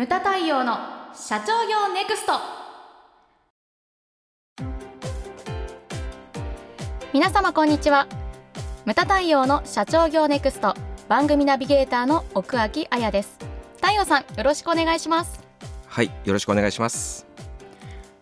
ムタ太陽の社長業ネクスト。皆様こんにちは。ムタ太陽の社長業ネクスト。番組ナビゲーターの奥脇彩です。太陽さんよろしくお願いします。はいよろしくお願いします。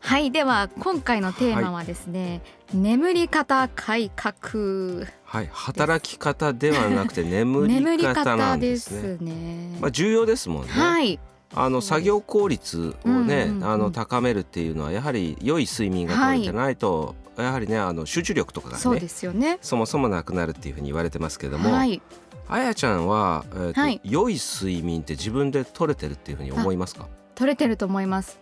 はいでは今回のテーマはですね、眠り方改革。はい働き方ではなくて眠り方なんですね。ですね。まあ重要ですもんね、はいあの作業効率をね、うんうんうん。あの高めるっていうのはやはり良い睡眠が取れてないと、やはりねあの集中力とかがそうねですよね。そもそもなくなるっていうふうに言われてますけども、はい。あやちゃんは、えーとはい。良い睡眠って自分で取れてるっていうふうに思いますか？取れてると思います。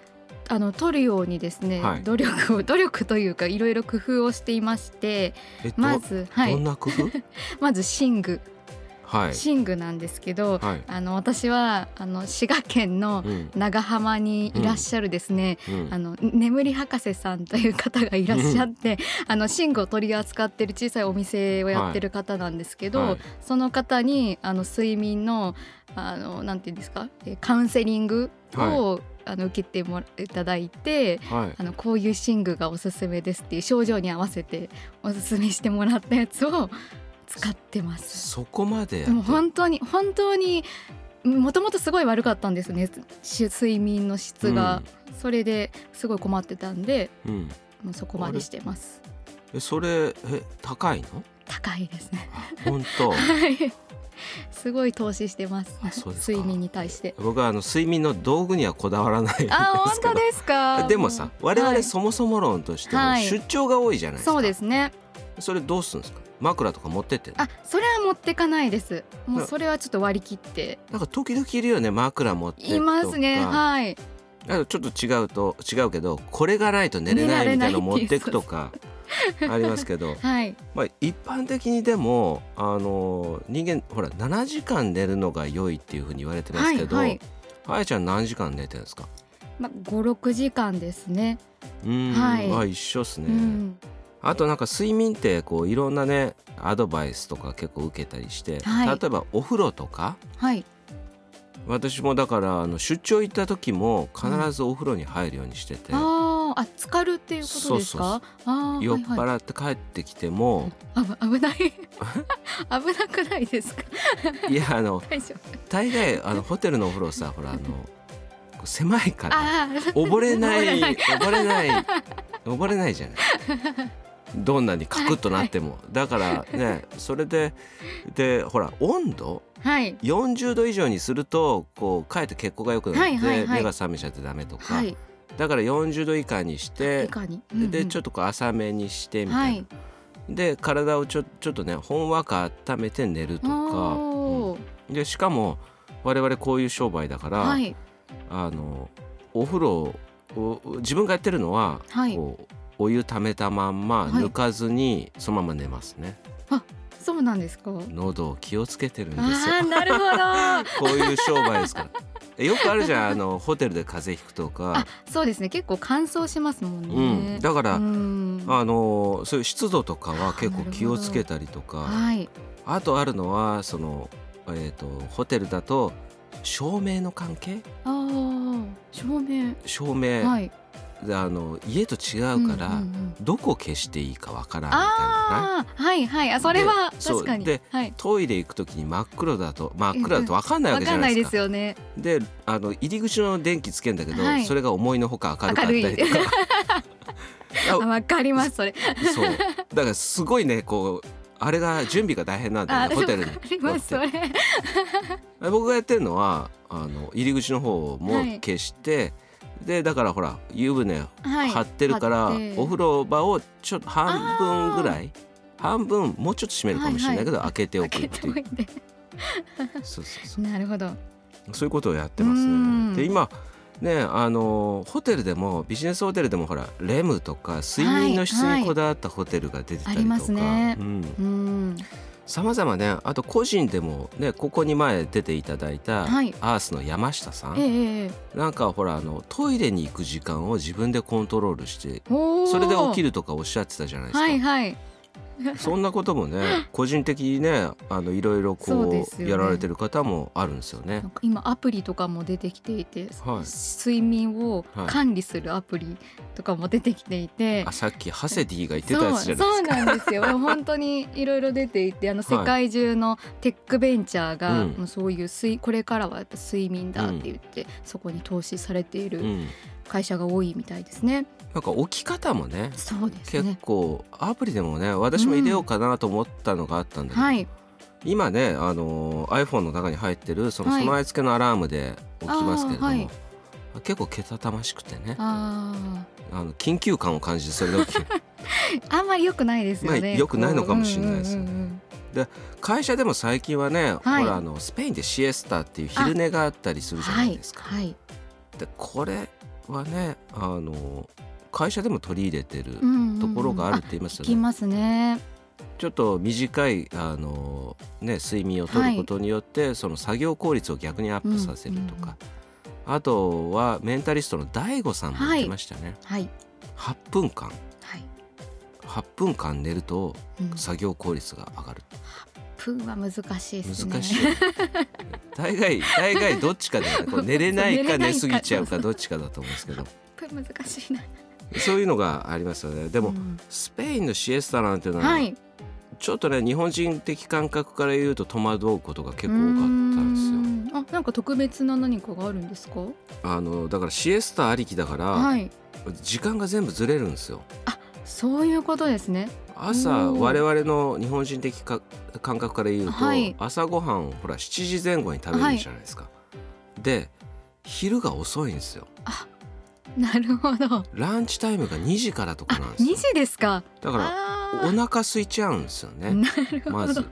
あの取るようにですね、はい。努力を 努力というかいろいろ工夫をしていましてえっとまずはい。どんな工夫？まず寝具。はい寝具なんですけど、はい、あの私はあの滋賀県のうん。長浜にいらっしゃるですね、うん。あの眠り博士さんという方がいらっしゃって、あの寝具を取り扱ってる小さいお店をやってる方なんですけど、はい。その方にあの睡眠のあのなんていうんですか？えーカウンセリングを、あの受けてもらいただいて。はい。あのこういう寝具がおすすめですっていう症状に合わせておすすめしてもらったやつを使ってます。そこまでもう本当に本当にもともとすごい悪かったんですね。し睡眠の質が、それですごい困ってたんでうん、もうそこまでしてます。えそれえ高いの？高いですね。あ本当？はい。すごい投資してます。睡眠に対して。僕はあの睡眠の道具にはこだわらないあ本当ですか？でもさ我はい。々そもそも論として出張が多いじゃないですか、そうですね。それどうするんですか？枕とか持ってってあそれは持ってかないです。もうなそれはちょっと割り切って。なんか時々いるよね枕持っていますねはい。あとちょっと違うと違うけどこれがないと寝れないみたいなの持ってくとかありますけど。はい。まあ一般的にでもあの人間ほら7時間寝るのが良いっていうふうに言われてますけど、はいはい。あやちゃん何時間寝てるんですか？まあ56時間ですね。うーん、はい。あ一緒っすね、うんあとなんか睡眠ってこういろんなねアドバイスとか結構受けたりして、はい。例えばお風呂とかはい。私もだからあの出張行った時も必ずお風呂に入るようにしてて、あーあ浸かるっていうことですか？酔っはいはい。払って帰ってきても、あぶ危ない。危なくないですか？いやあの大概あのホテルのお風呂さほらあの狭いから 溺れない。溺れない溺れないじゃないどんなにカクッとなっても、だからね それででほら温度？はい。40度以上にするとこうかえって血行が良くなって、はいはいはい。目が覚めちゃってダメとか、はい。だから40度以下にしいて、かに、っでちょっとこう浅めにしてみたいな、はい。で体をちょちょっとねほんわか温めて寝るとか、うん。でしかも我々こういう商売だから、はい。あのお風呂を自分がやってるのは、はい。こうお湯溜めたまんまはい。抜かずにそのまま寝ますね、そうなんですか？喉を気をつけてるんですよ。なるほど。こういう商売ですから。えよくあるじゃん。あのホテルで風邪ひくとか。あ、そうですね。結構乾燥しますもんうん、ねだから、うん。あのそういう湿度とかは結構気をつけたりとか。はい。あとあるのはその、えー、とホテルだと照明の関係？あー照明。照明、はい。であの家と違うから、うんうんうん。どこ消していいかわからんみたいなはいはい。あそれはでそう確かに。ではい。トイレ行く時に真っ黒だと真っ暗だと分かんないわわけじかんないいですゃなですか。よね。であの入り口の電気つけんだけど、はい。それが思いのほか明るかったりとか。あわかりますそれ。そう。だからすごいねこうあれが準備が大変なんだよあねホテルに。わかりますそれ。僕がやってるのはあの入り口の方もはい。消して、でだからほら湯船はい張ってるから、お風呂場をちょっと半分ぐらい半分もうちょっと閉めるかもしれないけど、はいはい。開けておくっていう。そうそうそうなるほど。そういうことをやってますうん。ね。で今ねあのホテルでもビジネスホテルでもほらレムとか睡眠の質はいにこだわったホテルが出てたりとか、ありますね。うん、うんさまざまねあと個人でもねここに前出ていただいた、はい。アースの山下さん、えなんかほらあのトイレに行く時間を自分でコントロールしてそれで起きるとかおっしゃってたじゃないですか。はいはい そんなこともね 個人的にねあのいろいろこうね。やられてる方もあるんですよね。今アプリとかも出てきていて、はい。睡眠をはい。管理するアプリとかも出てきていて、あさっきハセディが言ってたやつじゃないですか。そうなんですよ。本当にいろいろ出ていてあのはい。世界中のテックベンチャーが、うん。もうそういう睡これからはやっぱ睡眠だって言って、そこに投資されていうるん、会社が多いみたいですね。なんか置き方もねそうです結ね構アプリでもね私も入れようかなと思ったのがあったんだけど、はい。今ねあの iPhone の中に入ってるそのはい。備え付けのアラームで起きますけれども、はい。結構けたたましくてね。ああの緊急感を感じてそれだけ。ー あんまり良くないですよね。まあ良くないのかもしれないですよね。うんうんうん会社でも最近はね、はい。ほらあのスペインでシエスタっていう昼寝があったりするじゃないですか。はい、はい。でこれはねあの会社でも取り入れてるうんうんうん。ところがあるって言いますよね。聞きますね。ちょっと短いあの、ね、睡眠をとることによって、その作業効率を逆にアップさせるとか、あとはメンタリストの DAIGO さんも言ってましたね、はい。8分間。はい。8分間寝るとうん。作業効率が上がる、プンは難しいですね。難しい。大概大概どっちかだよね。こう寝れないか寝すぎちゃうかどっちかだと思うんですけど。プン難しいな。そういうのがありますよねでも、うんスペインのシエスタなんていうのは、はい。ちょっとね日本人的感覚から言うと戸惑うことが結構多かったんですよ。あ、なんか特別な何かがあるんですか？あのだからシエスタありきだから、はい。時間が全部ずれるんですよ。そういうことですね。朝我々の日本人的か感覚から言うと、はい朝ごはんをほら7時前後に食べるじゃないですか。で昼が遅いんですよ。なるほど。ランチタイムが2時からとあかなん、ですよ二。時ですか？だからあお腹空いちゃうんですよね。ーなるほど。まず。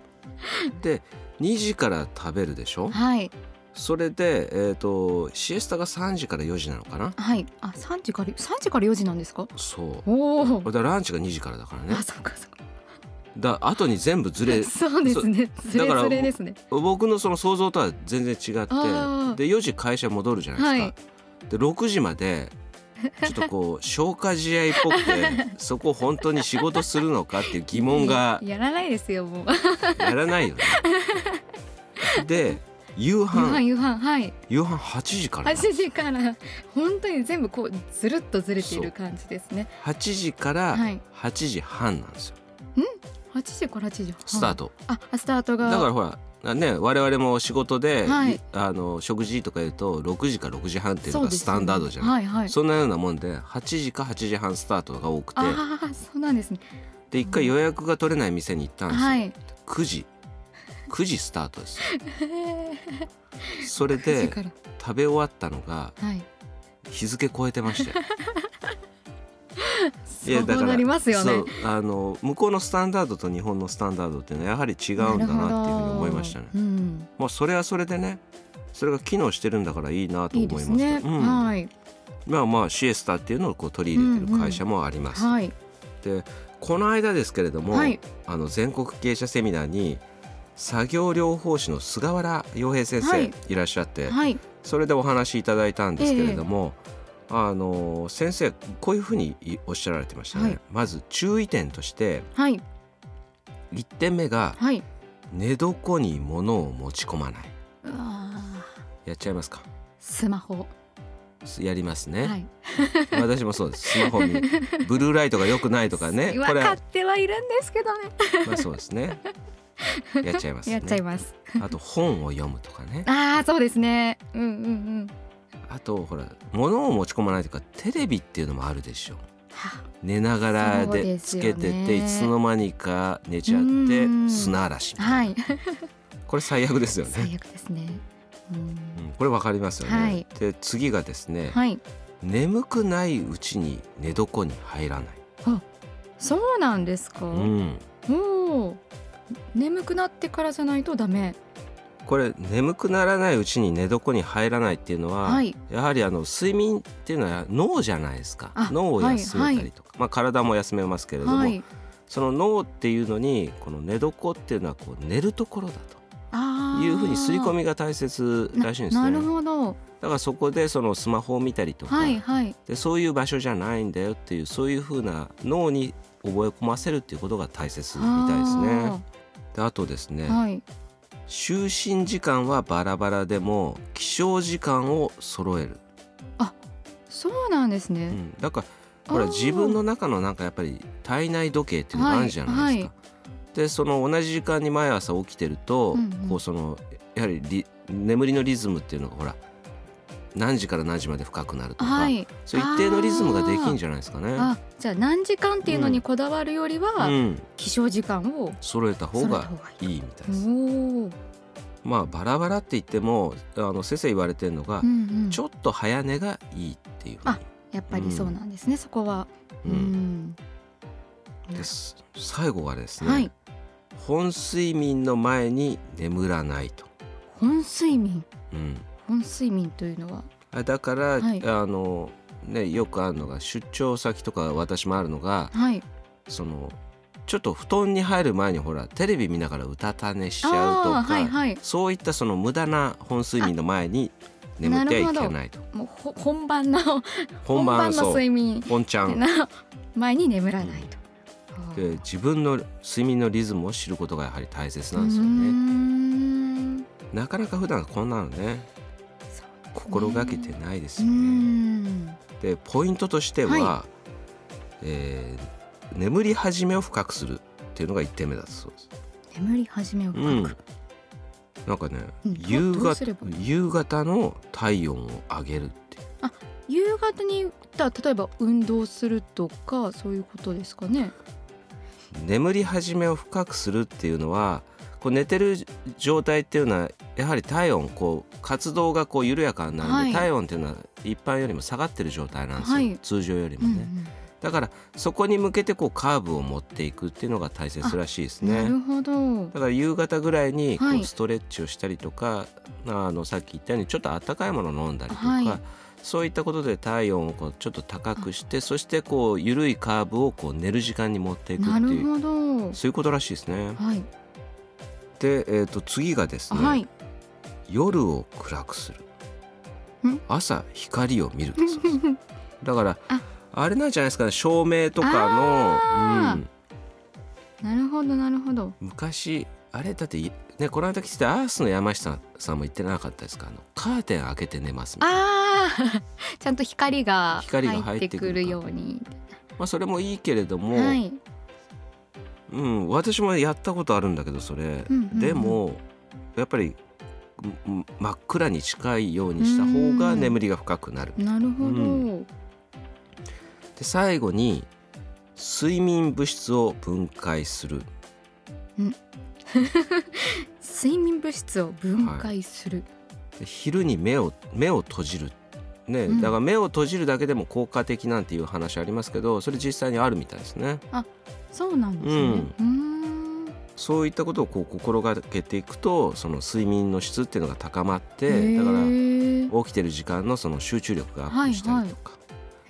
で2時から食べるでしょ？はいそれで、えー、とシエスタが3時から4時なのかな？はい。あ、三時から三時から四時なんですか？そうおお。だからランチが2時からだからねあ、そっかそっか。だ後に全部ずれ そうですね。ずれずれですね。僕のその想像とは全然違ってであー4時会社戻るじゃないですか、で6時までちょっとこう消化試合っぽくて そこ本当に仕事するのかっていう疑問がややらないですよもう。やらないよね。で夕夕飯飯夕飯はい。夕飯8時からな8時から。本当に全部こうずるっとずれている感じですね。8時からはい。8時半なんですよ。8時から8時半。スタート。あスタートが。だからほらね我々も仕事で、はい。あの食事とか言うと6時か6時半っていうのがスタンダードじゃない、はいはい。そんなようなもんで8時か8時半スタートが多くて。ああそうなんですね。で一回予約が取れない店に行ったんですよ、はい。9時。9時スタートです。それ9時で食べ終わったのがはい。日付超えてました よ そうなりますよね。そうあの向こうのスタンダードと日本のスタンダードっていうのはやはり違うんだなっていうふうに思いましたね。うん。まあそれはそれでねそれが機能してるんだからいいなといい思いますね、うん。はい。まあまあシエスタっていうのをこう取り入れてる会社もあります、はい。でこの間ですけれども、はい。あの全国経営者セミナーに作業療法士の菅原洋平先生はいいらっしゃって、はいそれでお話しいただいたんですけれども、あの先生こういうふうにおっしゃられてましたね、はい。まず注意点としてはい。1点目がはい。寝床に物を持ち込まない。やっちゃいますか？スマホ。やりますね、はい。私もそうです。スマホに ブルーライトが良くないとかね。これは分かってはいるんですけどね。まあそうですね。やっちゃいますね。やっちゃいます。あと本を読むとかね。ああそうですね。うんうんうんあとほら物を持ち込まないとかテレビっていうのもあるでしょ。は寝ながらでつけてていつの間にか寝ちゃっうてん。砂嵐はい。これ最悪ですよね、最悪ですね。うん。うんこれわかりますよね、はい。で次がですね、はい。眠くないうちに寝床に入らない、そうなんですか、うん、おお眠くなってからじゃないとダメこれ眠くならないうちに寝床に入らないっていうのは、はい。やはりあの睡眠っていうのは脳じゃないですか。あ脳を休めたりとか、まあ、体も休めますけれども、はい。その脳っていうのにこの寝床っていうのはこう寝るところだと。いうふうに刷り込みが大切らしいんですね。ななるほど。だからそこでそのスマホを見たりとか、はいはい。でそういう場所じゃないんだよっていうそういうふうな脳に覚え込ませるっていうことが大切みたいですね。であとですね、はい。就寝時間はバラバラでも起床時間を揃える、そうなんですね。うん、だからほら自分の中のなんかやっぱり体内時計っていうのがあるじゃないですか。でその同じ時間に毎朝起きてると、うんうん。こうそのやはりリ眠りのリズムっていうのがほら何時から何時まで深くなるとか、はい。そう一定のリズムができんじゃないですかね。あ、じゃあ何時間っていうのにこだわるよりは、うん、起床時間を揃えた方がいい。みたいです。まあバラバラって言ってもあの先生言われてるのが、うんうん。ちょっと早寝がいいっていうあやっぱりそうなんですね。そこは。ううんん。です最後はですね、はい。本睡眠の前に眠らないと。本睡眠。うん本睡眠というのは？あだから、はいあのね、よくあるのが出張先とか私もあるのがはい。そのちょっと布団に入る前にほらテレビ見ながらうたた寝しちゃうとか、はいはい。そういったその無駄な本睡眠の前に眠ってはいけないともうほ本番の 本番の睡眠本ちゃんな前に眠らないと。で自分の睡眠のリズムを知ることがやはり大切なんですよねんなかなか普段こんなのね心がけてないですよね。ん。でポイントとしては、はえー眠り始めを深くするっていうのが1点目だそうです。眠り始めを深く。うん。なんかね、うん。夕方夕方の体温を上げるっていう。夕方にた例えば運動するとかそういうことですかね。眠り始めを深くするっていうのはこう寝てる状態っていうのはやはり体温こう活動がこう緩やかになるんで、はい。体温っていうのは一般よりも下がってる状態なんですよ、はい。通常よりもね、うんうん。だからそこに向けてこうカーブを持っていくっていうのが大切らしいですね。なるほど。だから夕方ぐらいにこはい。うストレッチをしたりとか、あのさっき言ったようにちょっと温かいものを飲んだりとか、はい。そういったことで体温をこうちょっと高くしてそしてこう緩いカーブをこう寝る時間に持っていくってなるいうほど。そういうことらしいですね。はいで、えー、と次がですね、はい。夜を暗くする。ん。朝光を見るだそうです。だからあ。あれなんじゃないですかね照明とかの、うん、なるほどなるほど。昔あれだっていねこの間来てたアースの山下さんも言ってなかったですか？あのカーテン開けて寝ますみたいな。ああ ちゃんと光が光が入っ入っててくるくるように。まあそれもいいけれども、はい。うん、私もやったことあるんだけどそれ、うんうんうん。でもやっぱりうん真っ暗に近いようにした方が眠りが深くなる。なるほど。うで最後に睡眠物質を分解する。睡眠物質を分解する。で昼に目を目を閉じるね、うんだから目を閉じるだけでも効果的なんていう話ありますけどそれ実際にあるみたいですねそうなんですね。うーん。そういったことをこう心がけていくとその睡眠の質っていうのが高まっへてだからー起きてる時間のその集中力がアップしたりとか、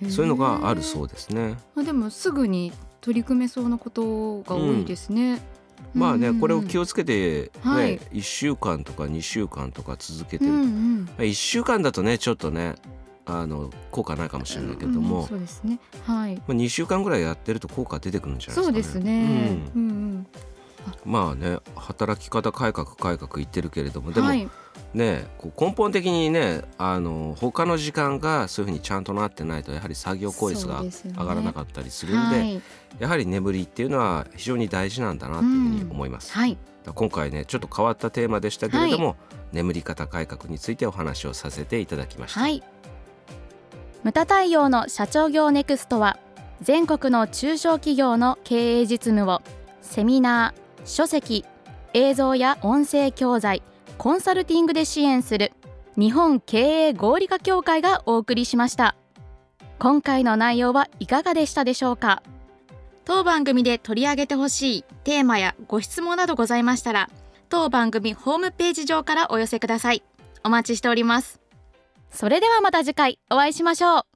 へーそういうのがあるそうですね。あでもすぐに取り組めそうなことが多いですね。まあねこれを気ををつけて、ねはい1週間とか2週間とか続けてうると、んうん。まあ1週間だとねちょっとねあの効果ないかもしれないけども、うんそうですね。はい。まあ、2週間ぐらいやってると効果出てくるんじゃないそうですかね。ですね。うんうんうん。まあね働き方改革改革言ってるけれどもでも、はい。ねこう根本的にねあの他の時間がそういうふうにちゃんとなってないとやはり作業効率が上がらなかったりするんではい。やはり眠りっていうのは非常に大事なんだなというふうに思います。はい。だから今回ねちょっと変わったテーマでしたけれども、眠り方改革についてお話をさせていただきました。ムタ太陽の社長業ネクストは全国の中小企業の経営実務をセミナー、書籍、映像や音声教材、コンサルティングで支援する日本経営合理化協会がお送りしました。今回の内容はいかがでしたでしょうか？当番組で取り上げてほしいテーマやご質問などございましたら当番組ホームページ上からお寄せください。お待ちしております。それではまた次回お会いしましょう。